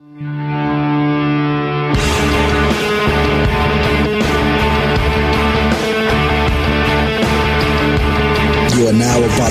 You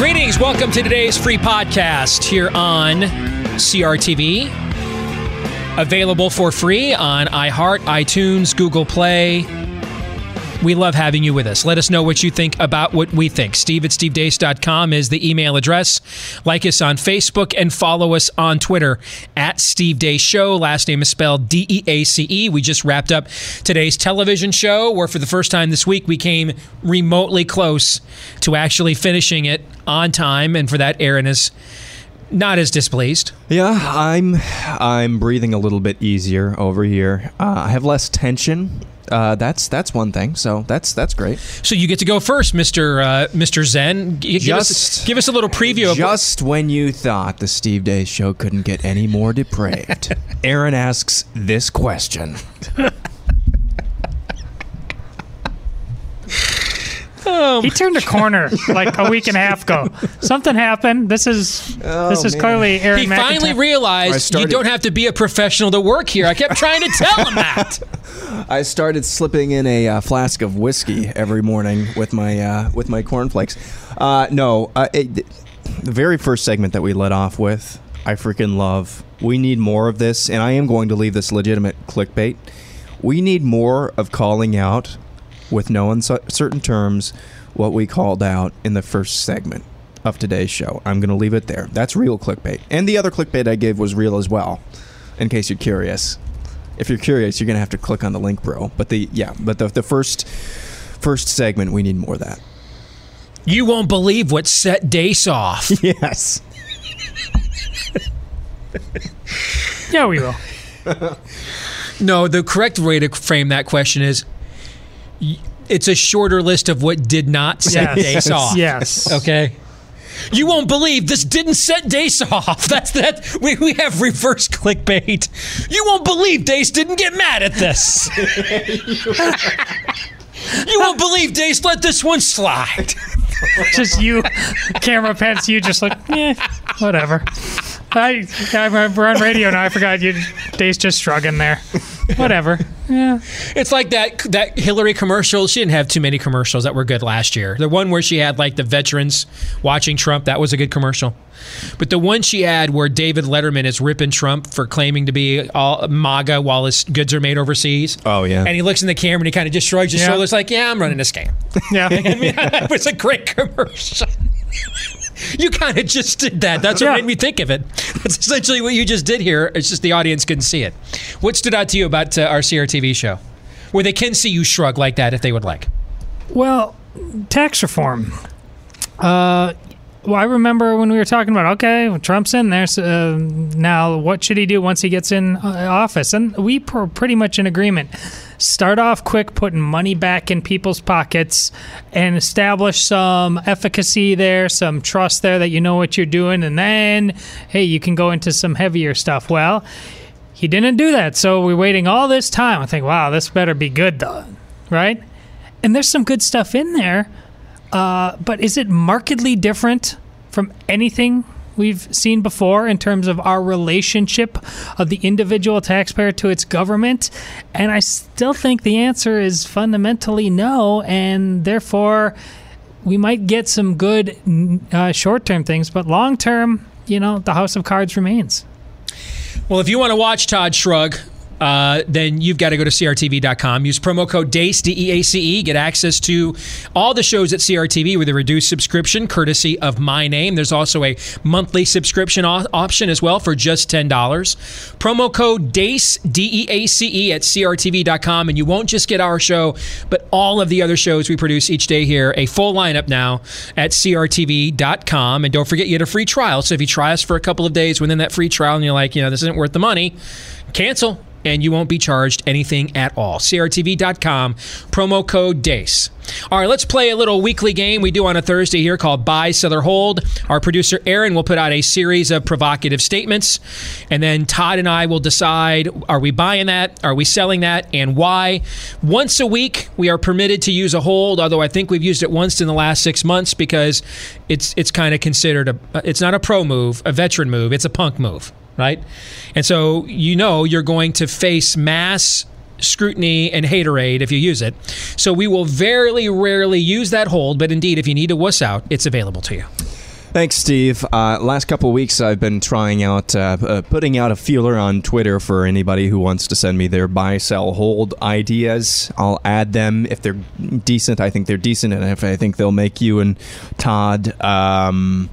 Greetings. Welcome to today's free podcast here on CRTV. Available for free on iHeart, iTunes, Google Play. We love having you with us. Let us know what you think about what we think. Steve at stevedeace.com is the email address. Like us on Facebook and follow us on Twitter at Steve Deace Show. Last name is spelled D E A C E. We just wrapped up today's television show where for the first time this week we came remotely close to actually finishing it on time. And for that, Aaron is not as displeased. Yeah, I'm I'm breathing a little bit easier over here. Uh, I have less tension. Uh, that's that's one thing. So that's that's great. So you get to go first, Mister uh, Mister Zen. G- give us Just- give us a little preview of Just when you thought the Steve Deace show couldn't get any more depraved, Aaron asks this question. He turned a corner like a week and a half ago. Something happened. This is this is man. clearly Aaron He finally McIntyre. I realized you don't have to be a professional to work here. I kept trying to tell him that. I started slipping in a uh, flask of whiskey every morning with my uh, with my cornflakes. Uh, no, uh, it, the very first segment that we let off with, I freaking love. We need more of this, and I am going to leave this legitimate clickbait. We need more of calling out with no uncertain terms what we called out in the first segment of today's show. I'm going to leave it there. That's real clickbait, and the other clickbait I gave was real as well. In case you're curious if you're curious, you're gonna have to click on the link, bro. But the yeah, but the the first first segment, we need more of that. You won't believe what set Deace off. Yes. Yeah, we will. No, the correct way to frame that question is y- it's a shorter list of what did not set Yes. Deace off. Yes. Okay. You won't believe this didn't set Deace off. That's that. We, we have reverse clickbait. You won't believe Deace didn't get mad at this. you won't believe Deace let this one slide. Just you, camera pants. You just like, eh, whatever. I I'm we're on radio now. I forgot you. Dave's just shrugging there. Whatever. Yeah. It's like that that Hillary commercial. She didn't have too many commercials that were good last year. The one where she had like the veterans watching Trump, that was a good commercial. But the one she had where David Letterman is ripping Trump for claiming to be all MAGA while his goods are made overseas. Oh, yeah. And he looks in the camera and he kind of just shrugs his Yeah. shoulders like, "Yeah, I'm running a scam." Yeah. I mean, that was a great commercial. You kind of just did that. That's what Yeah. made me think of it. That's essentially what you just did here. It's just the audience couldn't see it. What stood out to you about uh, our CRTV show? Where they can see you shrug like that if they would like. Well, tax reform. Uh, well, I remember when we were talking about okay, Trump's in there. So, uh, now, what should he do once he gets in uh, office? And we were pretty much in agreement. Start off quick, putting money back in people's pockets, and establish some efficacy there, some trust there that you know what you're doing, and then hey, you can go into some heavier stuff. Well, he didn't do that, so we're waiting all this time. I think, wow, this better be good, though, right? And there's some good stuff in there. Uh, but is it markedly different from anything we've seen before in terms of our relationship of the individual taxpayer to its government? And I still think the answer is fundamentally no, and therefore we might get some good uh, short term things, but long term, you know, the house of cards remains. Well, if you want to watch Todd Shrug, uh, then you've got to go to CRTV.com. Use promo code DEACE, D E A C E. Get access to all the shows at CRTV with a reduced subscription, courtesy of my name. There's also a monthly subscription o- option as well for just $10. Promo code DEACE, D E A C E, at CRTV.com. And you won't just get our show, but all of the other shows we produce each day here. A full lineup now at CRTV.com. And don't forget, you get a free trial. So if you try us for a couple of days within that free trial and you're like, you know, this isn't worth the money, cancel and you won't be charged anything at all. CRTV.com, promo code DEACE. All right, let's play a little weekly game we do on a Thursday here called Buy, Sell, or Hold. Our producer Aaron will put out a series of provocative statements, and then Todd and I will decide are we buying that, are we selling that, and why. Once a week, we are permitted to use a hold, although I think we've used it once in the last six months because it's it's kind of considered a it's not a pro move, a veteran move, it's a punk move right? And so you know you're going to face mass scrutiny and haterade if you use it. So we will very rarely use that hold, but indeed, if you need to wuss out, it's available to you. Thanks, Steve. Uh, last couple weeks, I've been trying out, uh, uh, putting out a feeler on Twitter for anybody who wants to send me their buy, sell, hold ideas. I'll add them if they're decent. I think they're decent, and if I think they'll make you and Todd. Um,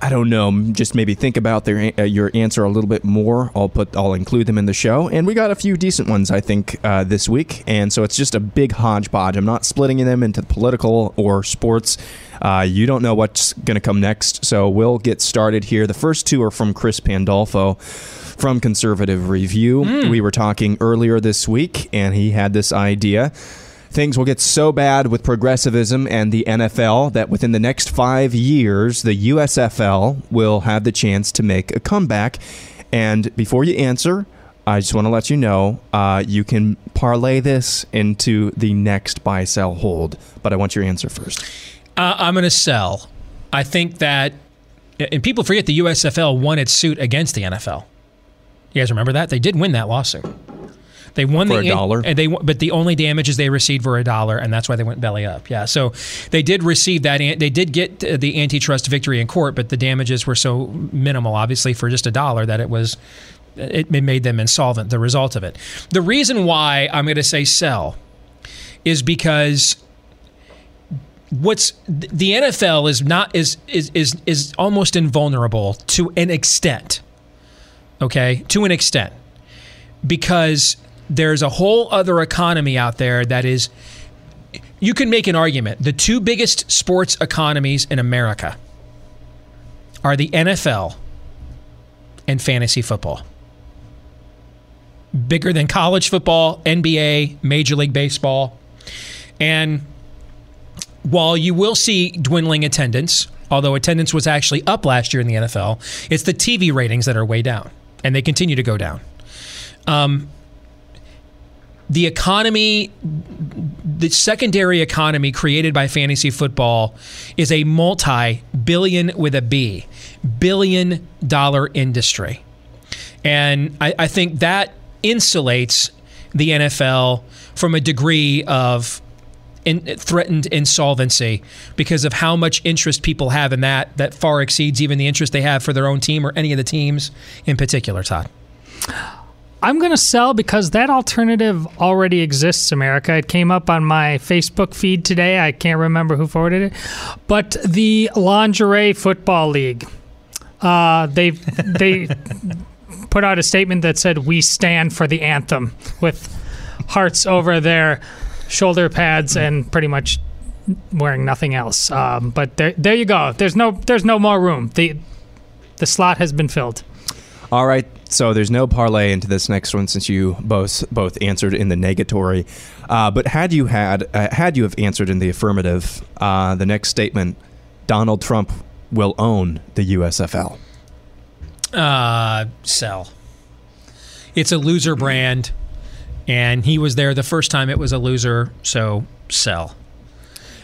I don't know, just maybe think about their uh, your answer a little bit more. I'll put I'll include them in the show, and we got a few decent ones I think uh, this week, and so it's just a big hodgepodge. I'm not splitting them into political or sports. Uh, you don't know what's going to come next, so we'll get started here. The first two are from Chris Pandolfo from Conservative Review. Mm. We were talking earlier this week, and he had this idea things will get so bad with progressivism and the NFL that within the next five years, the USFL will have the chance to make a comeback. And before you answer, I just want to let you know uh, you can parlay this into the next buy, sell, hold. But I want your answer first. Uh, I'm going to sell. I think that, and people forget the USFL won its suit against the NFL. You guys remember that? They did win that lawsuit. They won for the a dollar, and they but the only damages they received were a dollar, and that's why they went belly up. Yeah, so they did receive that. They did get the antitrust victory in court, but the damages were so minimal, obviously, for just a dollar that it was it made them insolvent. The result of it. The reason why I'm going to say sell is because what's the NFL is not is is is is almost invulnerable to an extent. Okay, to an extent, because there's a whole other economy out there that is you can make an argument the two biggest sports economies in America are the NFL and fantasy football. Bigger than college football, NBA, Major League Baseball. And while you will see dwindling attendance, although attendance was actually up last year in the NFL, it's the TV ratings that are way down, and they continue to go down. Um, the economy, the secondary economy created by fantasy football is a multi billion with a B, billion dollar industry. And I, I think that insulates the NFL from a degree of in, threatened insolvency because of how much interest people have in that that far exceeds even the interest they have for their own team or any of the teams in particular, Todd. I'm going to sell because that alternative already exists, America. It came up on my Facebook feed today. I can't remember who forwarded it. But the Lingerie Football League, uh, they they put out a statement that said, We stand for the anthem with hearts over their shoulder pads and pretty much wearing nothing else. Um, but there, there you go. There's no there's no more room. The the slot has been filled. All right. So there's no parlay into this next one since you both both answered in the negatory. Uh, but had you had uh, had you have answered in the affirmative, uh, the next statement, Donald Trump will own the USFL. Uh, sell. It's a loser brand, and he was there the first time it was a loser, so sell.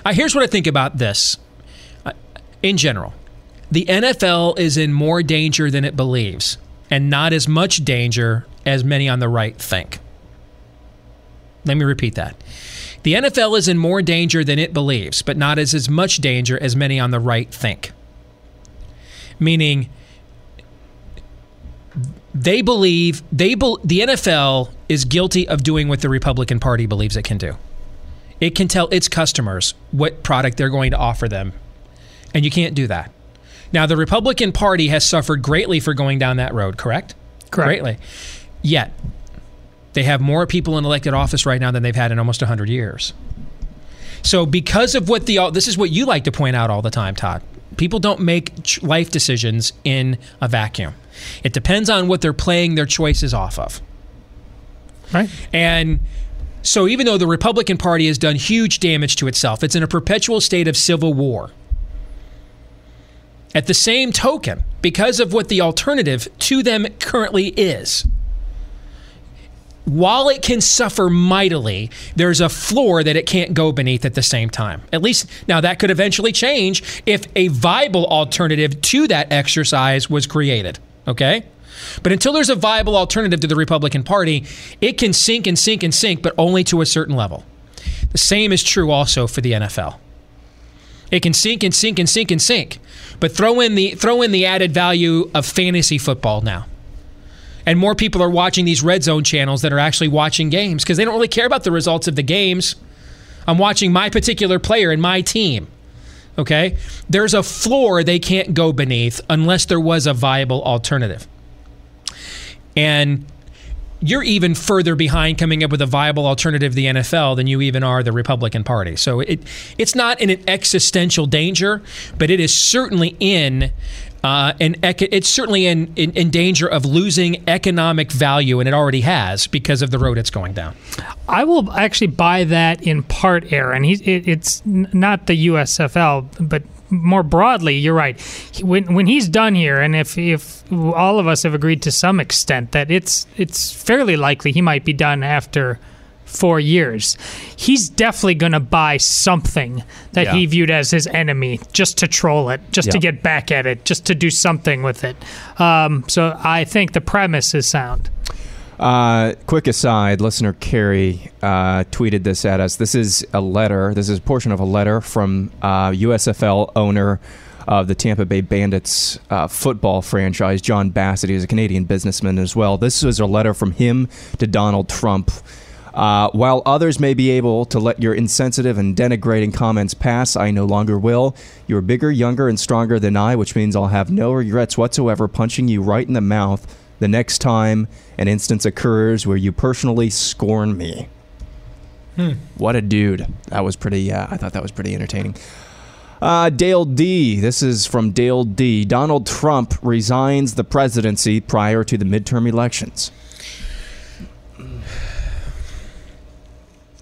Uh, here's what I think about this. Uh, in general, the NFL is in more danger than it believes and not as much danger as many on the right think. Let me repeat that. The NFL is in more danger than it believes, but not as, as much danger as many on the right think. Meaning, they believe they be, the NFL is guilty of doing what the Republican Party believes it can do. It can tell its customers what product they're going to offer them, and you can't do that. Now, the Republican Party has suffered greatly for going down that road, correct? Correct. Greatly. Yet, they have more people in elected office right now than they've had in almost 100 years. So, because of what the, this is what you like to point out all the time, Todd. People don't make life decisions in a vacuum. It depends on what they're playing their choices off of. Right. And so, even though the Republican Party has done huge damage to itself, it's in a perpetual state of civil war. At the same token, because of what the alternative to them currently is, while it can suffer mightily, there's a floor that it can't go beneath at the same time. At least now that could eventually change if a viable alternative to that exercise was created. Okay? But until there's a viable alternative to the Republican Party, it can sink and sink and sink, but only to a certain level. The same is true also for the NFL. It can sink and sink and sink and sink. But throw in the throw in the added value of fantasy football now. And more people are watching these red zone channels that are actually watching games because they don't really care about the results of the games. I'm watching my particular player and my team. Okay? There's a floor they can't go beneath unless there was a viable alternative. And you're even further behind coming up with a viable alternative to the NFL than you even are the Republican Party. So it it's not in an existential danger, but it is certainly in uh, an it's certainly in, in, in danger of losing economic value, and it already has because of the road it's going down. I will actually buy that in part, Aaron. It, it's not the USFL, but more broadly, you're right. When when he's done here, and if if all of us have agreed to some extent that it's it's fairly likely he might be done after four years, he's definitely going to buy something that Yeah. he viewed as his enemy just to troll it, just to get back at it, just to do something with it. Um, so I think the premise is sound. Uh, quick aside, listener Carrie uh, tweeted this at us. This is a letter. This is a portion of a letter from uh, USFL owner of the Tampa Bay Bandits uh, football franchise, John Bassett. He's a Canadian businessman as well. This is a letter from him to Donald Trump. Uh, while others may be able to let your insensitive and denigrating comments pass, I no longer will. You're bigger, younger, and stronger than I, which means I'll have no regrets whatsoever punching you right in the mouth the next time an instance occurs where you personally scorn me. What a dude. That was pretty, uh, I thought that was pretty entertaining. Uh, Dale D. This is from Dale D. Donald Trump resigns the presidency prior to the midterm elections.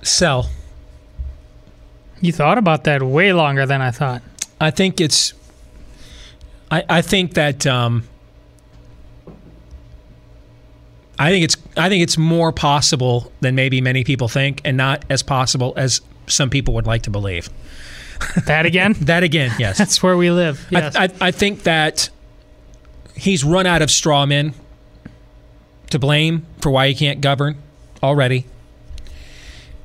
Sell. You thought about that way longer than I thought. I think it's. I, I think that. Um, I think it's. I think it's more possible than maybe many people think, and not as possible as some people would like to believe. That again? That again, yes. That's where we live. Yes. I, I, I think that he's run out of straw men to blame for why he can't govern already.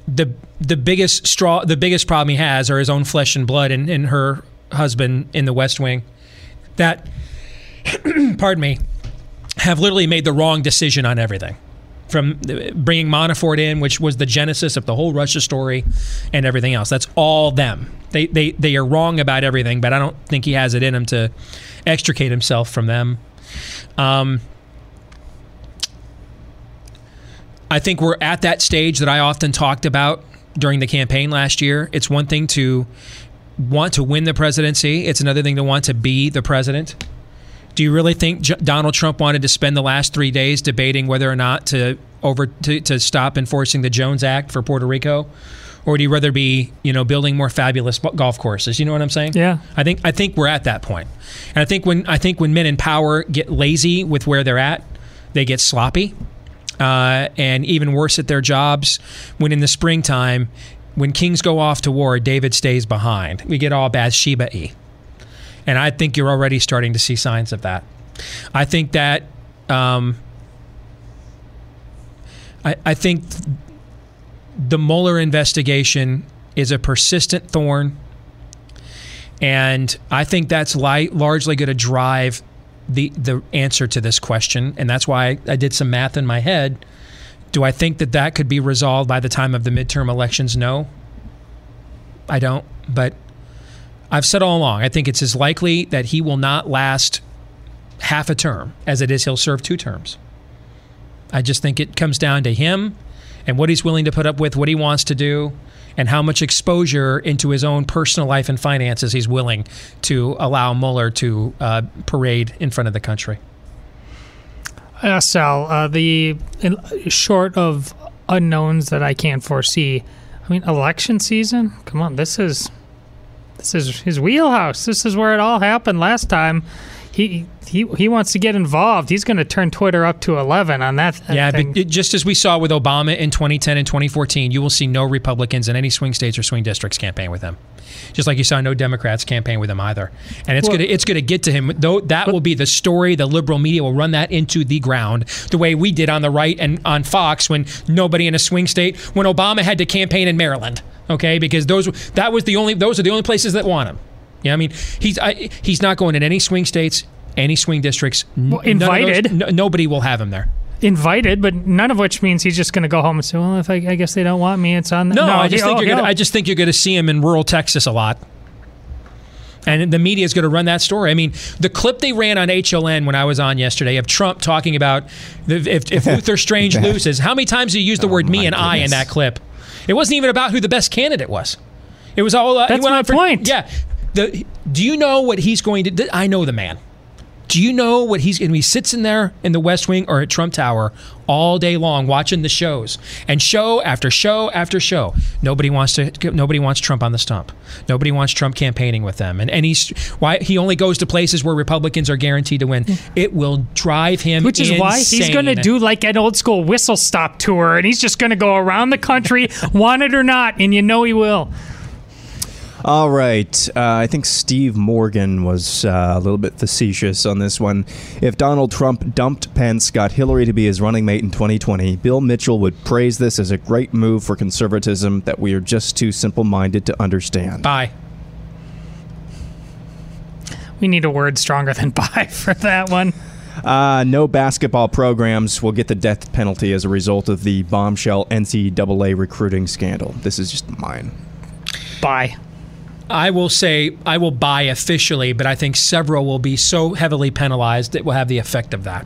The the biggest straw the biggest problem he has are his own flesh and blood and, and her husband in the West Wing that pardon me have literally made the wrong decision on everything. From bringing Manafort in, which was the genesis of the whole Russia story and everything else. That's all them. They, they, they are wrong about everything, but I don't think he has it in him to extricate himself from them. Um, I think we're at that stage that I often talked about during the campaign last year. It's one thing to want to win the presidency, it's another thing to want to be the president. Do you really think J- Donald Trump wanted to spend the last three days debating whether or not to over to, to stop enforcing the Jones Act for Puerto Rico, or would he rather be you know building more fabulous bu- golf courses? You know what I'm saying? Yeah. I think I think we're at that point. and I think when I think when men in power get lazy with where they're at, they get sloppy, uh, and even worse at their jobs. When in the springtime, when kings go off to war, David stays behind. We get all Bathsheba-y. And I think you're already starting to see signs of that. I think that um, I, I think the Mueller investigation is a persistent thorn, and I think that's li- largely going to drive the the answer to this question. And that's why I, I did some math in my head. Do I think that that could be resolved by the time of the midterm elections? No, I don't. But I've said all along, I think it's as likely that he will not last half a term as it is he'll serve two terms. I just think it comes down to him and what he's willing to put up with, what he wants to do, and how much exposure into his own personal life and finances he's willing to allow Mueller to uh, parade in front of the country. Uh, Sal, uh, the in, short of unknowns that I can't foresee. I mean, election season. Come on, this is this is his wheelhouse. This is where it all happened last time. He he he wants to get involved. He's going to turn Twitter up to eleven on that. Yeah, thing. but it- just as we saw with Obama in 2010 and 2014, you will see no Republicans in any swing states or swing districts campaign with him. Just like you saw no Democrats campaign with him either. And it's Well- gonna it's gonna get to him. Though that will be the story. The liberal media will run that into the ground the way we did on the right and on Fox when nobody in a swing state when Obama had to campaign in Maryland. Okay, because those that was the only those are the only places that want him. Yeah, I mean he's I, he's not going in any swing states, any swing districts. Well, those- invited. no- nobody will have him there. invited, but none of which means he's just going to go home and say, "Well, if I, I guess they don't want me, it's on." The, No, no I just he- think oh, you're gonna. I just think you're gonna see him in rural Texas a lot, and the media is gonna run that story. I mean, the clip they ran on HLN when I was on yesterday of Trump talking about if, if Luther Strange loses, how many times do you use the word me and I in that clip? It wasn't even about who the best candidate was. It was all. Uh, he That's went my on for- point. Yeah. The, do you know what he's going to? do? I know the man. Do you know what he's and he sits in there in the West Wing or at Trump Tower all day long watching the shows and show after show after show. Nobody wants to nobody wants Trump on the stump. Nobody wants Trump campaigning with them. And and he's why he only goes to places where Republicans are guaranteed to win. Hmm. It will drive him Which is why he's going to do like an old school whistle stop tour, and he's just going to go around the country, want it or not, and you know he will. All right. Uh, I think Steve Morgan was uh, a little bit facetious on this one. If Donald Trump dumped Pence, got Hillary to be his running mate in 2020, Bill Mitchell would praise this as a great move for conservatism that we are just too simple minded to understand. Buy. We need a word stronger than "buy" for that one. Uh, no basketball programs will get the death penalty as a result of the bombshell NCAA recruiting scandal. This is just mine. Buy. I will say I will buy officially, but I think several will be so heavily penalized that will have the effect of that.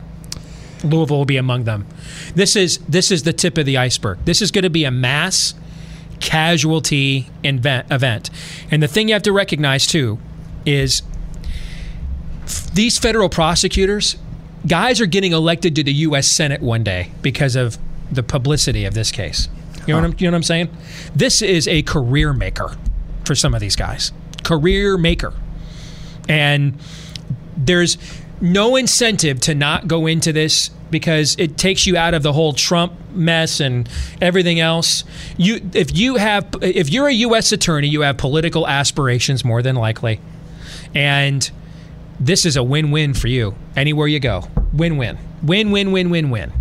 Louisville will be among them. This is this is the tip of the iceberg. This is going to be a mass casualty event, event. And the thing you have to recognize too is f- these federal prosecutors, guys are getting elected to the U.S. Senate one day because of the publicity of this case. You know, what I'm, you know what I'm saying? This is a career maker for some of these guys. Career maker. And there's no incentive to not go into this because it takes you out of the whole Trump mess and everything else. You if you have if you're a US attorney, you have political aspirations more than likely. And this is a win-win for you anywhere you go. Win-win. Win-win win win win.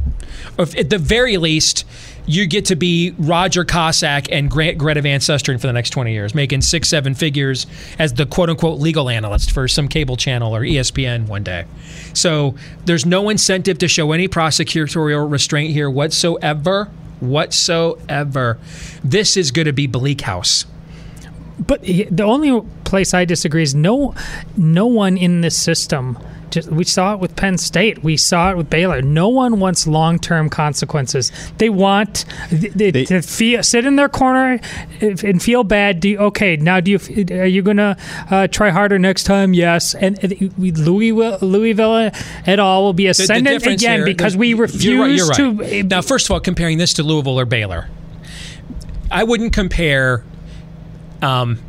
If, at the very least, you get to be Roger Cossack and Grant Greta Van Susteren for the next 20 years, making six, seven figures as the quote unquote legal analyst for some cable channel or ESPN one day. So there's no incentive to show any prosecutorial restraint here whatsoever. Whatsoever. This is going to be Bleak House. But the only place I disagree is no, no one in this system. Just, we saw it with Penn State. We saw it with Baylor. No one wants long-term consequences. They want th- th- They- to feel, sit in their corner and feel bad. Do you, okay? Now, do you are you gonna uh, try harder next time? Yes. And, and we- Louisville, Louisville et al. will be The- the ascendant again here- because the- we you're refuse right- you're right. to. Now, first of all, comparing this to Louisville or Baylor, I wouldn't compare. Um,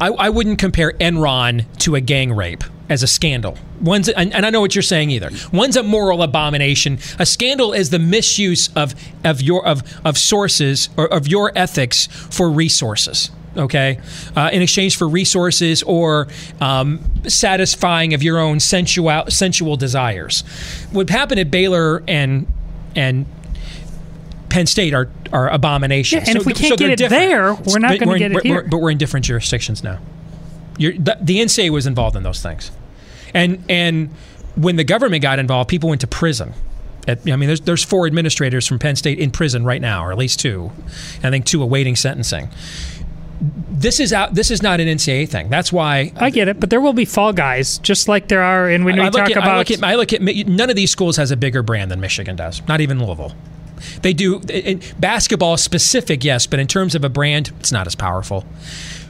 I, I wouldn't compare Enron to a gang rape as a scandal. One's and, and I know what you're saying either. One's a moral abomination. A scandal is the misuse of of your of of sources or of your ethics for resources. Okay, uh, in exchange for resources or um, satisfying of your own sensual sensual desires. What happened at Baylor and and Penn State are are abominations. Yeah, and if we can't they're get it different. there, we're not gonna get it here. but we're in different jurisdictions now. You're, the, the NCAA was involved in those things, and and when the government got involved, people went to prison. At, I mean, there's there's four administrators from Penn State in prison right now, or at least two. I think two awaiting sentencing. This is out. This is not an NCAA thing. That's why I get it, but there will be fall guys, just like there are. And when we I talk at, about I look at, I look at none of these schools has a bigger brand than Michigan does. Not even Louisville. They do in basketball specific, yes, but in terms of a brand, it's not as powerful.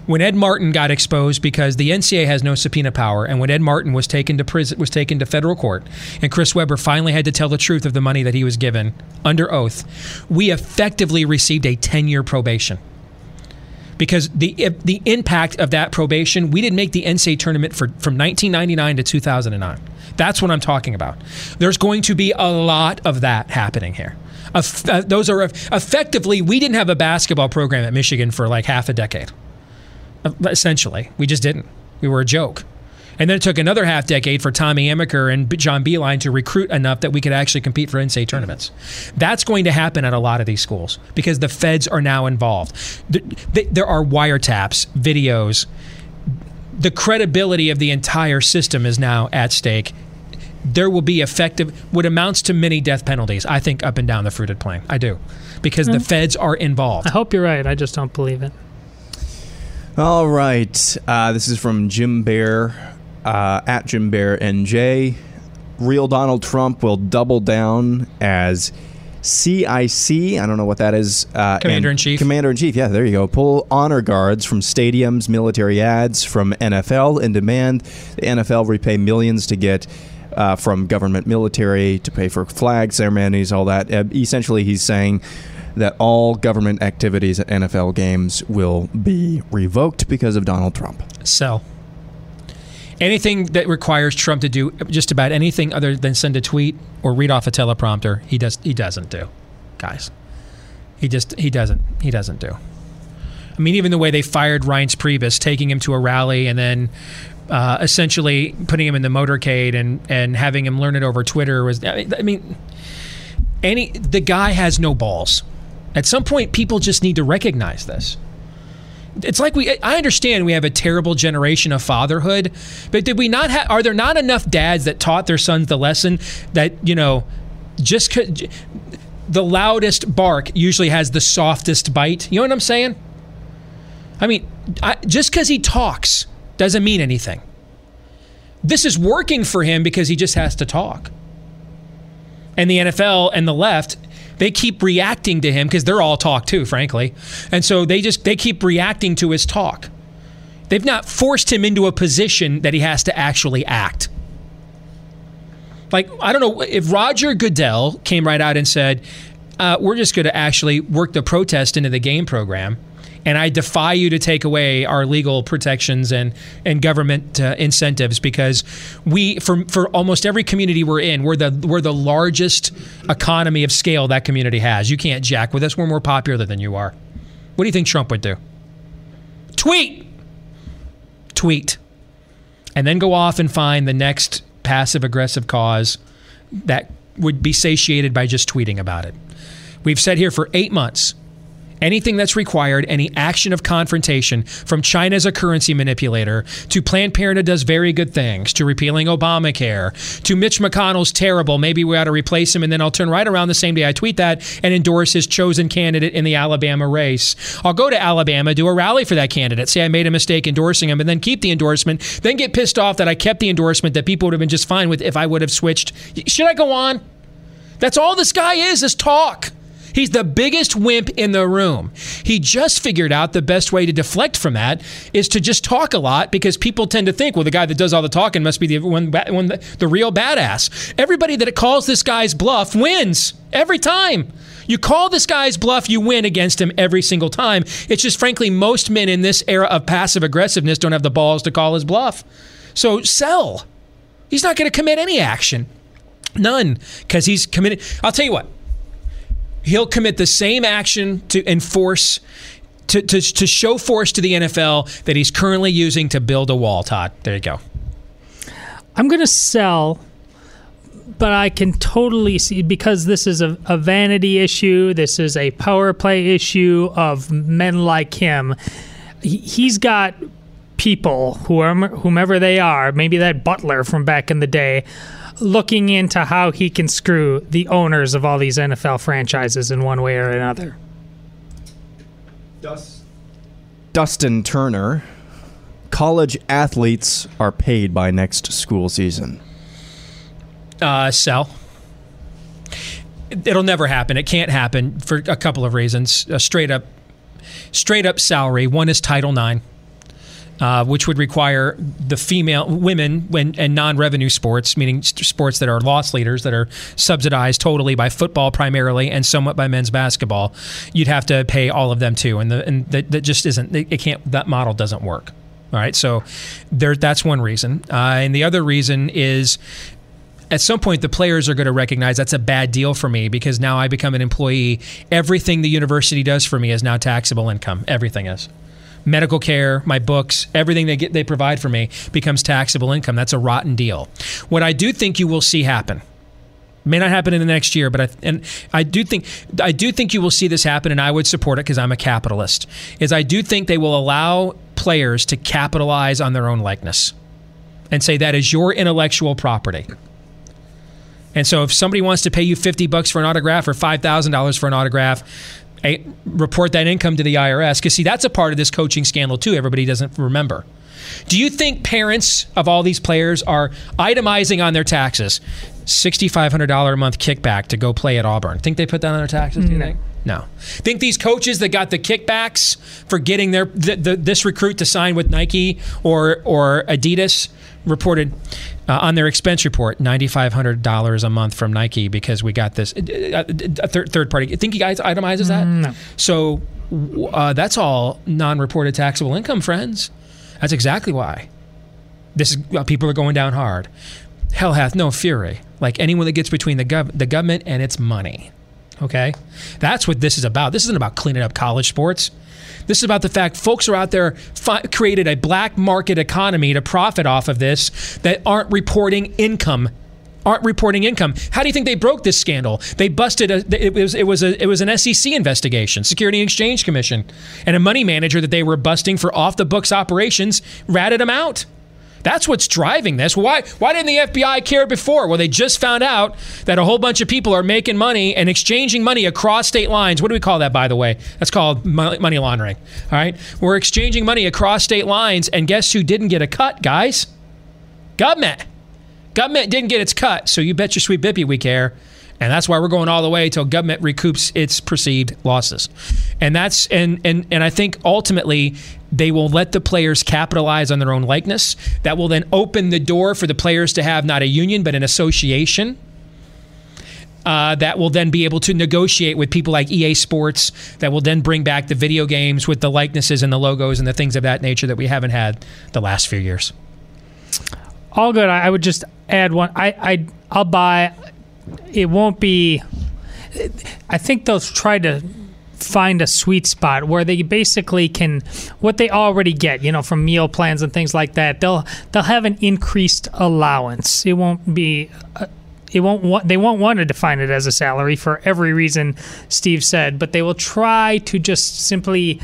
When Ed Martin got exposed because the NCAA has no subpoena power, and when Ed Martin was taken to prison, was taken to federal court, and Chris Webber finally had to tell the truth of the money that he was given under oath, we effectively received a 10-year probation. Because the the impact of that probation, we didn't make the NCAA tournament for, from 1999 to 2009. That's what I'm talking about. There's going to be a lot of that happening here. Uh, those are effectively, we didn't have a basketball program at Michigan for like half a decade. Uh, Essentially, we just didn't. We were a joke. And then it took another half decade for Tommy Amaker and John Beilein to recruit enough that we could actually compete for NCAA tournaments. That's going to happen at a lot of these schools because the feds are now involved. Th- th- There are wiretaps, videos. The credibility of the entire system is now at stake. There will be effective, what amounts to many death penalties, I think, up and down the fruited plain. I do. Because the feds are involved. I hope you're right. I just don't believe it. All right. Uh, this is from Jim Bear uh, at Jim Bear NJ. Real Donald Trump will double down as CIC. I don't know what that is. Uh, Commander in Chief. Commander in Chief. Yeah, there you go. Pull honor guards from stadiums, military ads from NFL in demand. The NFL repay millions to get. Uh, from government military to pay for flag ceremonies, all that. Uh, essentially, he's saying that all government activities at NFL games will be revoked because of Donald Trump. sell. Anything that requires Trump to do just about anything other than send a tweet or read off a teleprompter, he does he doesn't do. Guys. He just he doesn't he doesn't do. I mean, even the way they fired Reince Priebus, taking him to a rally and then uh, essentially putting him in the motorcade and, and having him learn it over Twitter was. I mean, any the guy has no balls. At some point, people just need to recognize this. It's like we i understand we have a terrible generation of fatherhood but did we not have are there not enough dads that taught their sons the lesson that you know just 'cause- the loudest bark usually has the softest bite? You know what i'm saying? I mean I, just because he talks doesn't mean anything. This is working for him because he just has to talk. And the NFL and the left they keep reacting to him because they're all talk too frankly. And so they just they keep reacting to his talk. They've not forced him into a position that he has to actually act. Like i don't know if roger goodell came right out and said uh, we're just going to actually work the protest into the game program and I defy you to take away our legal protections and and government uh, incentives because we for for almost every community we're in we're the we're the largest economy of scale that community has. You can't jack with us. We're more popular than you are. What do you think Trump would do? Tweet, tweet, and then go off and find the next passive aggressive cause that would be satiated by just tweeting about it. We've said here for eight months anything that's required, any action of confrontation from China as a currency manipulator to Planned Parenthood does very good things to repealing Obamacare to Mitch McConnell's terrible, maybe we ought to replace him and then I'll turn right around the same day I tweet that and endorse his chosen candidate in the Alabama race. I'll go to Alabama, do a rally for that candidate, say I made a mistake endorsing him and then keep the endorsement, then get pissed off that I kept the endorsement that people would have been just fine with if I would have switched. Should I go on? That's all this guy is, is talk. He's the biggest wimp in the room. He just figured out the best way to deflect from that is to just talk a lot because people tend to think, well, the guy that does all the talking must be the one, one the, the real badass. Everybody that calls this guy's bluff wins every time. You call this guy's bluff, you win against him every single time. It's just, frankly, most men in this era of passive aggressiveness don't have the balls to call his bluff. So sell. He's not going to commit any action. None, because he's committed. I'll tell you what, he'll commit the same action to enforce, to, to, to show force to the NFL that he's currently using to build a wall, Todd. There you go. I'm going to sell, but I can totally see because this is a, a vanity issue. This is a power play issue of men like him. He, he's got people, whoever, whomever they are, maybe that butler from back in the day, looking into how he can screw the owners of all these NFL franchises in one way or another. Dustin Turner. College athletes are paid by next school season. Uh, sell. It'll never happen. It can't happen for a couple of reasons. A straight up, straight up salary. One is Title IX. Uh, which would require the female women when, and non-revenue sports, meaning sports that are loss leaders that are subsidized totally by football primarily and somewhat by men's basketball. You'd have to pay all of them too, and the, and that, that just isn't. It can't. That model doesn't work. All right, so there. That's one reason, uh, and the other reason is at some point the players are going to recognize that's a bad deal for me because now I become an employee. Everything the university does for me is now taxable income. Everything is. Medical care, my books, everything they get they provide for me becomes taxable income. That's a rotten deal. What I do think you will see happen may not happen in the next year, but I and I do think I do think you will see this happen, and I would support it because I'm a capitalist. Is I do think they will allow players to capitalize on their own likeness and say that is your intellectual property. And so if somebody wants to pay you 50 bucks for an autograph or $5,000 for an autograph, eh, report that income to the IRS because see that's a part of this coaching scandal too everybody doesn't remember. Do you think parents of all these players are itemizing on their taxes $6500 a month kickback to go play at Auburn? Think they put that on their taxes, do you think? No. Think these coaches that got the kickbacks for getting their the, the, this recruit to sign with Nike or or Adidas reported uh, on their expense report $9500 a month from Nike because we got this uh, a third, third party. Think you guys itemizes that? No. So uh, that's all non-reported taxable income, friends. That's exactly why. This is uh, people are going down hard. Hell hath no fury like anyone that gets between the gov- the government and its money. Okay, that's what this is about. This isn't about cleaning up college sports. This is about the fact folks are out there fi- created a black market economy to profit off of this that aren't reporting income aren't reporting income. How do you think they broke this scandal? They busted a it was it was a it was an SEC investigation, Security and Exchange Commission, and a money manager that they were busting for off the books operations ratted them out. That's what's driving this. Why why didn't the FBI care before? Well, they just found out that a whole bunch of people are making money and exchanging money across state lines. What do we call that, by the way? That's called money laundering. All right, we're exchanging money across state lines, and guess who didn't get a cut, guys? Government. Government didn't get its cut, so you bet your sweet bippy we care. And that's why we're going all the way till government recoups its perceived losses. And that's and and and I think ultimately they will let the players capitalize on their own likeness. That will then open the door for the players to have not a union but an association. Uh, that will then be able to negotiate with people like EA Sports, that will then bring back the video games with the likenesses and the logos and the things of that nature that we haven't had the last few years. all good. I, I would just add one. I, I I'll buy. It won't be. I think they'll try to find a sweet spot where they basically can what they already get, you know, from meal plans and things like that. They'll they'll have an increased allowance. It won't be. Uh, it won't they won't want to define it as a salary for every reason Steve said, but they will try to just simply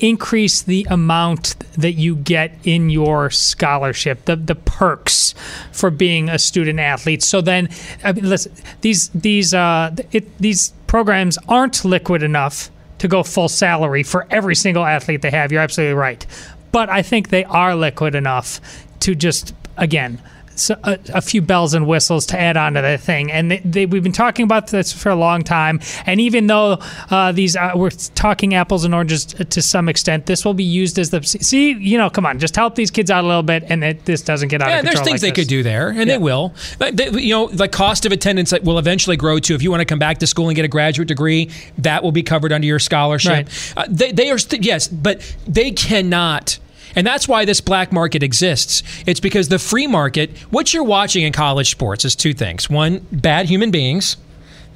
increase the amount that you get in your scholarship, the the perks for being a student athlete. So then, I mean, listen, these these uh, it, these programs aren't liquid enough to go full salary for every single athlete they have. You're absolutely right, but I think they are liquid enough to just again so a, a few bells and whistles to add on to the thing. And they, they, we've been talking about this for a long time. And even though uh, these uh, we're talking apples and oranges to some extent, this will be used as the see. You know, come on, just help these kids out a little bit, and it, this doesn't get out Yeah, of there's things like they this. could do there, and Yeah. they will. Like, they- you know, the cost of attendance will eventually grow to if you want to come back to school and get a graduate degree, that will be covered under your scholarship. Right. Uh, they, they are st- yes, but they cannot. And that's why this black market exists. It's because the free market, what you're watching in college sports is two things. One, bad human beings.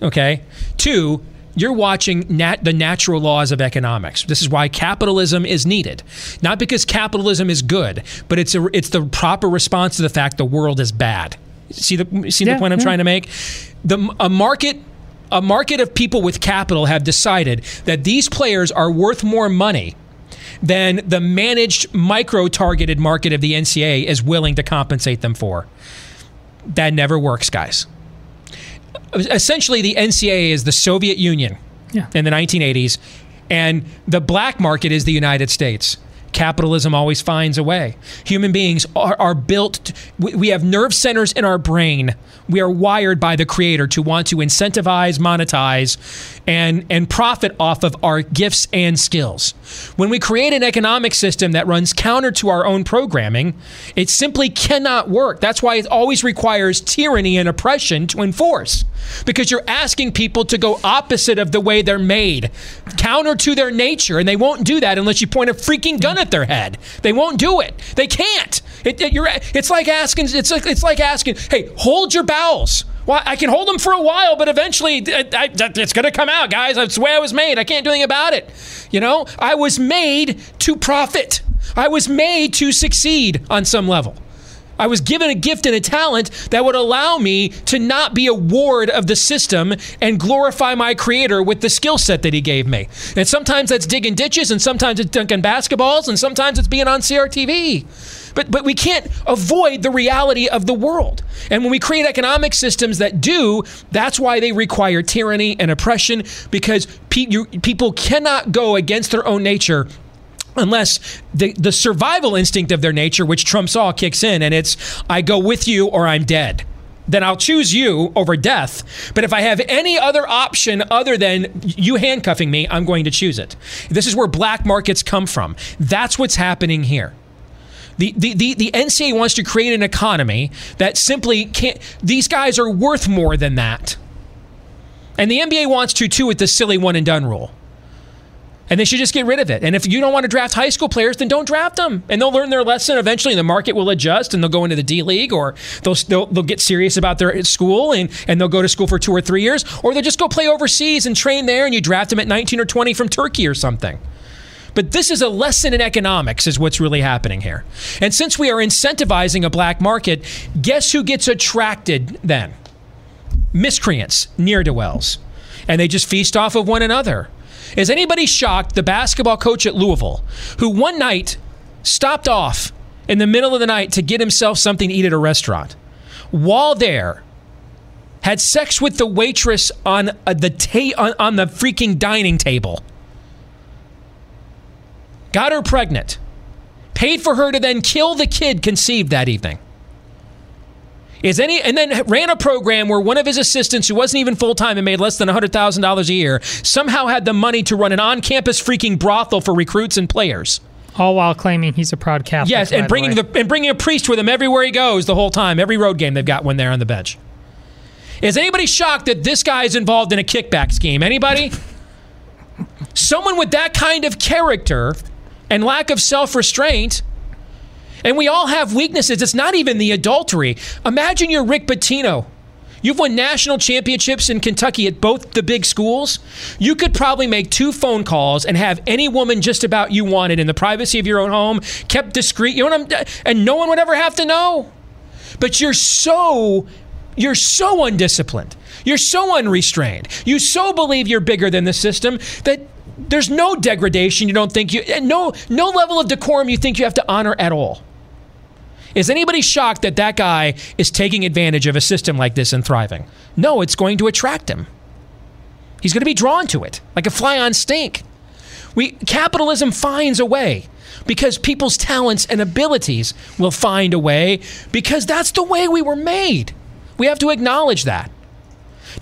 Okay. Two, you're watching nat- the natural laws of economics. This is why capitalism is needed. Not because capitalism is good, but it's a, it's the proper response to the fact the world is bad. See the see Yeah, the point I'm yeah. trying to make? The a market a market of people with capital have decided that these players are worth more money than the managed micro targeted market of the NCAA is willing to compensate them for. That never works, guys. Essentially, the NCAA is the Soviet Union Yeah. in the 1980s, and the black market is the United States. Capitalism always finds a way. Human beings are, are built, to, we, we have nerve centers in our brain. We are wired by the creator to want to incentivize, monetize, and and profit off of our gifts and skills. When we create an economic system that runs counter to our own programming, it simply cannot work. That's why it always requires tyranny and oppression to enforce. Because you're asking people to go opposite of the way they're made, counter to their nature, and they won't do that unless you point a freaking gun at their head. They won't do it. They can't. It, it- it's like asking. It's like, it's like asking. Hey, hold your bowels. Well, I can hold them for a while, but eventually I, it's going to come out, guys. That's the way I was made. I can't do anything about it. You know, I was made to profit. I was made to succeed on some level. I was given a gift and a talent that would allow me to not be a ward of the system and glorify my creator with the skill set that he gave me. And sometimes that's digging ditches, and sometimes it's dunking basketballs, and sometimes it's being on CRTV. But, but we can't avoid the reality of the world. And when we create economic systems that do, that's why they require tyranny and oppression because pe- you, people cannot go against their own nature unless the, the survival instinct of their nature, which trumps all, kicks in, and it's I go with you or I'm dead. Then I'll choose you over death. But if I have any other option other than you handcuffing me, I'm going to choose it. This is where black markets come from. That's what's happening here. The, the, the, NCAA wants to create an economy that simply can't, these guys are worth more than that. And the NBA wants to too with the silly one and done rule. And they should just get rid of it. And if you don't want to draft high school players, then don't draft them. And they'll learn their lesson eventually. And the market will adjust and they'll go into the D League or they'll, they'll, they'll get serious about their school and, and they'll go to school for two or three years. Or they'll just go play overseas and train there and you draft them at 19 or 20 from Turkey or something. But this is a lesson in economics, is what's really happening here. And since we are incentivizing a black market, guess who gets attracted then? Miscreants, near to wells. And they just feast off of one another. Is anybody shocked the basketball coach at Louisville, who one night stopped off in the middle of the night to get himself something to eat at a restaurant, while there, had sex with the waitress on uh, the ta- on, on the freaking dining table? Got her pregnant, paid for her to then kill the kid conceived that evening. Is any and then ran a program where one of his assistants, who wasn't even full time and made less than hundred thousand dollars a year, somehow had the money to run an on campus freaking brothel for recruits and players. All while claiming he's a proud Catholic. Yes, and bringing way. the and bringing a priest with him everywhere he goes the whole time. Every road game they've got one there on the bench. Is anybody shocked that this guy is involved in a kickback scheme? Anybody? Someone with that kind of character and lack of self-restraint. And we all have weaknesses. It's not even the adultery. Imagine you're Rick Pitino. You've won national championships in Kentucky at both the big schools. You could probably make two phone calls and have any woman just about you wanted in the privacy of your own home, kept discreet. You know what I'm, and no one would ever have to know. But you're so you're so undisciplined. You're so unrestrained. You so believe you're bigger than the system that there's no degradation you don't think you no no level of decorum you think you have to honor at all. Is anybody shocked that that guy is taking advantage of a system like this and thriving? No, it's going to attract him. He's going to be drawn to it like a fly on stink. We capitalism finds a way because people's talents and abilities will find a way because that's the way we were made. We have to acknowledge that.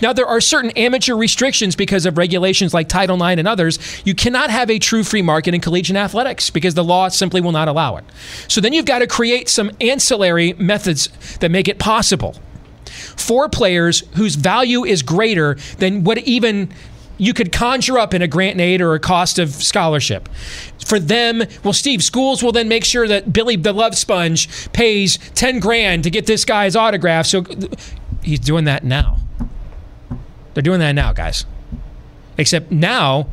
Now, there are certain amateur restrictions because of regulations like Title IX and others. You cannot have a true free market in collegiate athletics because the law simply will not allow it. So then you've got to create some ancillary methods that make it possible for players whose value is greater than what even you could conjure up in a grant and aid or a cost of scholarship. For them, well, Steve, schools will then make sure that Billy the Love Sponge pays 10 grand to get this guy's autograph. So he's doing that now. They're doing that now, guys. Except now,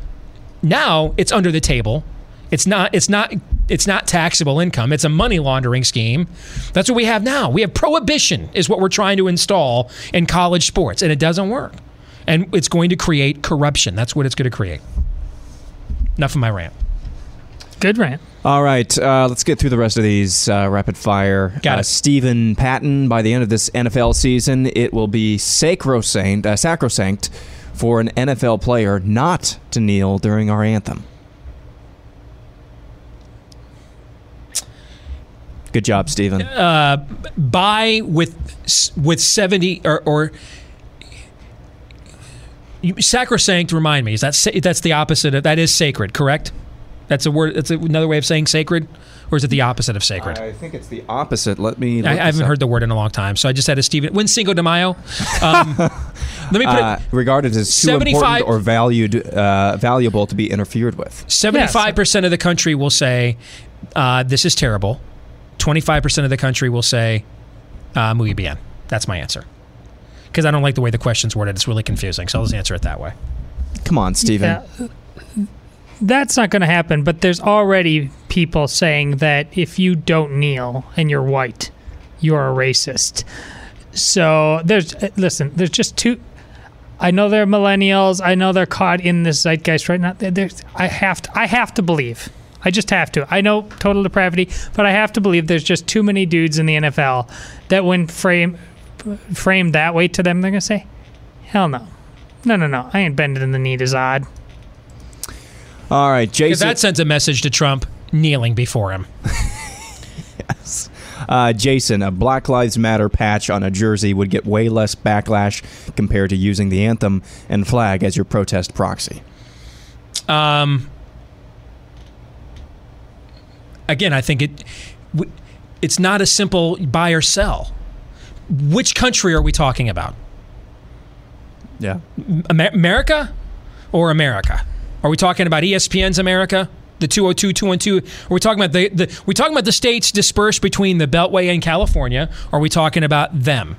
now it's under the table. It's not. It's not. It's not taxable income. It's a money laundering scheme. That's what we have now. We have prohibition, is what we're trying to install in college sports, and it doesn't work. And it's going to create corruption. That's what it's going to create. Enough of my rant. Good rant. All right, uh, let's get through the rest of these uh, rapid fire. Got uh, it. Stephen Patton, by the end of this NFL season, it will be sacrosanct, uh, sacrosanct for an NFL player not to kneel during our anthem. Good job, Stephen. Uh, buy with with seventy or, or sacrosanct. Remind me. Is that that's the opposite of that is sacred? Correct. That's a word. That's another way of saying sacred, or is it the opposite of sacred? I think it's the opposite. Let me. I, look I this haven't up. heard the word in a long time, so I just had a Stephen. When Cinco de Mayo? Um, let me put Uh, it. regarded as too 75 important or valued, uh, valuable to be interfered with. Seventy-five percent of the country will say uh, this is terrible. Twenty-five percent of the country will say uh, muy bien. That's my answer. Because I don't like the way the question's worded. It's really confusing. So I'll just answer it that way. Come on, Steven. Yeah. That's not going to happen, but there's already people saying that if you don't kneel and you're white, you're a racist. So there's, uh, listen, there's just two. I know they're millennials. I know they're caught in this zeitgeist right now. There's, I have to, I have to believe. I just have to. I know total depravity, but I have to believe there's just too many dudes in the NFL that when frame framed that way to them, they're gonna say, "Hell no, no, no, no. I ain't bending the knee to Zod." All right, Because Jason. that sends a message to Trump kneeling before him. Uh, Jason, a Black Lives Matter patch on a jersey would get way less backlash compared to using the anthem and flag as your protest proxy. Um, again, I think it it's not a simple buy or sell. Which country are we talking about? Yeah. Amer- America or America? Are we talking about ESPN's America? The 202, 212? Are we talking about the, the we talking about the states dispersed between the Beltway and California? Or are we talking about them?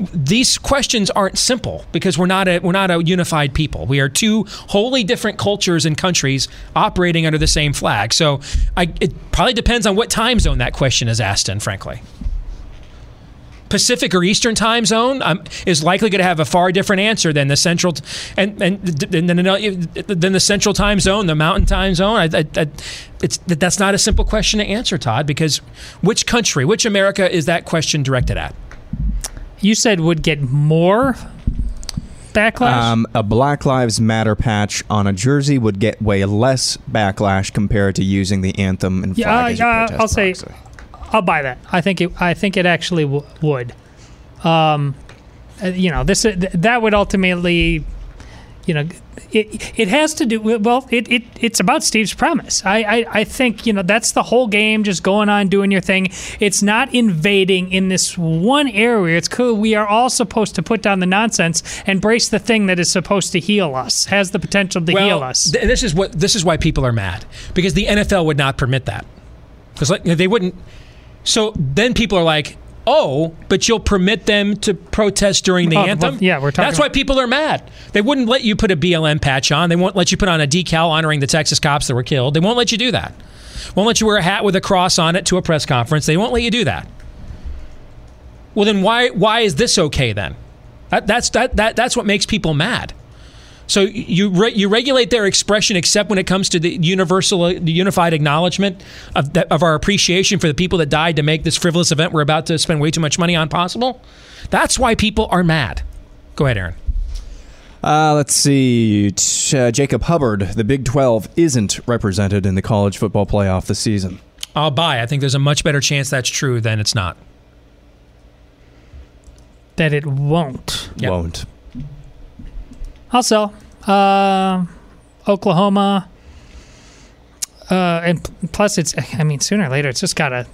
These questions aren't simple because we're not a we're not a unified people. We are two wholly different cultures and countries operating under the same flag. So I, it probably depends on what time zone that question is asked in, frankly. Pacific or Eastern time zone um, is likely going to have a far different answer than the central t- and and then than the central time zone, the mountain time zone. I, I, I, it's that's not a simple question to answer, Todd, because which country, which America is that question directed at? You said would get more backlash. Um, a Black Lives Matter patch on a jersey would get way less backlash compared to using the anthem and flag yeah, as your uh, protest I'll say, proxy. I'll buy that. I think it. I think it actually w- would. Um, uh, you know, this uh, th- that would ultimately, you know, it it has to do well, it, it it's about Steve's premise. I, I I think you know that's the whole game, just going on doing your thing. It's not invading in this one area. It's cool. We are all supposed to put down the nonsense, embrace the thing that is supposed to heal us, has the potential to heal us. th- this is what this is why people are mad because the NFL would not permit that because like, they wouldn't. So then people are like, "Oh, but you'll permit them to protest during the Oh, well, anthem?" yeah, we're talking That's why people are mad. They wouldn't let you put a BLM patch on. They won't let you put on a decal honoring the Texas cops that were killed. They won't let you do that. Won't let you wear a hat with a cross on it to a press conference. They won't let you do that. Well, then why why is this okay then? That, that's that, that that's what makes people mad. So you re- you regulate their expression, except when it comes to the universal, uh, the unified acknowledgement of that, of our appreciation for the people that died to make this frivolous event we're about to spend way too much money on possible. That's why people are mad. Go ahead, Aaron. Uh, let's see. Uh, Jacob Hubbard, the Big 12 isn't represented in the college football playoff this season. I'll buy. I think there's a much better chance that's true than it's not. that it won't. Yep. Won't. I'll sell. Uh, Oklahoma. Uh, and p- plus, it's, I mean, sooner or later, it's just got to,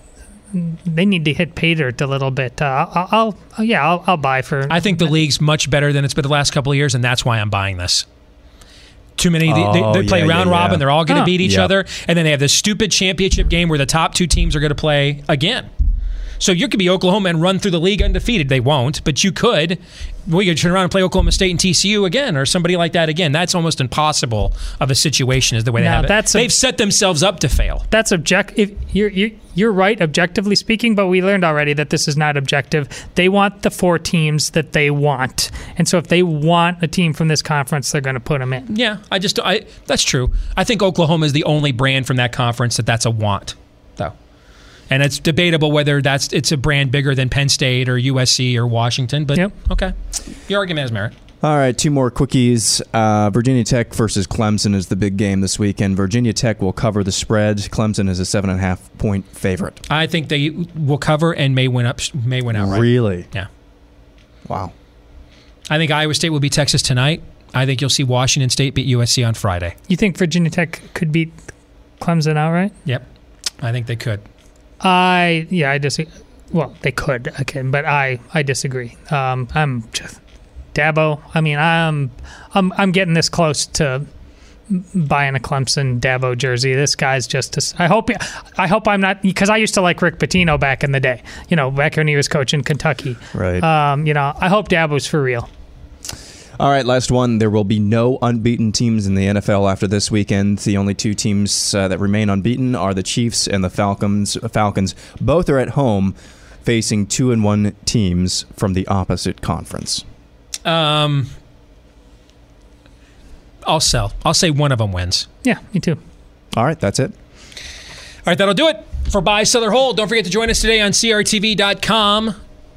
they need to hit pay dirt a little bit. Uh, I'll, I'll, yeah, I'll, I'll buy for. I think the league's much better than it's been the last couple of years, and that's why I'm buying this. Too many. they- they, Oh, they play yeah, round yeah, robin. yeah. They're all going to Huh. beat each Yep. other, and then they have this stupid championship game where the top two teams are going to play again. So you could be Oklahoma and run through the league undefeated. They won't, but you could. We could turn around and play Oklahoma State and TCU again, or somebody like that again. That's almost impossible of a situation. Is the way they have it. that's They've set themselves up to fail. That's object. If you're, you're you're right, objectively speaking, but we learned already that this is not objective. They want the four teams that they want, and so if they want a team from this conference, they're going to put them in. Yeah, I just I that's true. I think Oklahoma is the only brand from that conference that that's a want, though, and it's debatable whether that's it's a brand bigger than Penn State or USC or Washington. But Yep. okay, your argument has merit. All right, two more quickies. Uh, Virginia Tech versus Clemson is the big game this weekend. Virginia Tech will cover the spread. Clemson is a seven and a half point favorite. I think they will cover and may win up may win outright. Really? Yeah, Wow. I think Iowa State will beat Texas tonight. I think you'll see Washington State beat USC on Friday. You think Virginia Tech could beat Clemson outright? Yep, I think they could. I yeah, I disagree. Well, they could, okay, but I I disagree. Um, I'm just Dabo. I mean, I'm I'm I'm getting this close to buying a Clemson Dabo jersey. This guy's just. A, I hope. I hope I'm not because I used to like Rick Pitino back in the day. You know, back when he was coaching Kentucky. Right. Um, you know, I hope Dabo's for real. All right, last one. There will be no unbeaten teams in the NFL after this weekend. The only two teams uh, that remain unbeaten are the Chiefs and the Falcons. Falcons both are at home, facing two and one teams from the opposite conference. Um, I'll sell. I'll say one of them wins. Yeah, me too. All right, that's it. All right, that'll do it for Buy, Sell, or Hold. Don't forget to join us today on CRTV.com.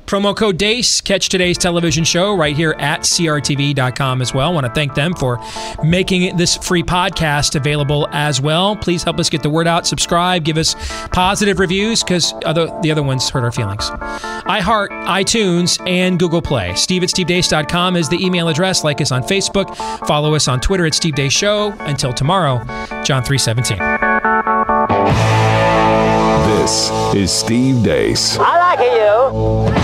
Promo code DEACE. Catch today's television show right here at CRTV.com as well. I want to thank them for making this free podcast available as well. Please help us get the word out. Subscribe. Give us positive reviews because other, the other ones hurt our feelings. iHeart, iTunes, and Google Play. Steve at SteveDeace.com is the email address. Like us on Facebook. Follow us on Twitter at Steve Deace Show. Until tomorrow, John 317. This is Steve Deace. I like you.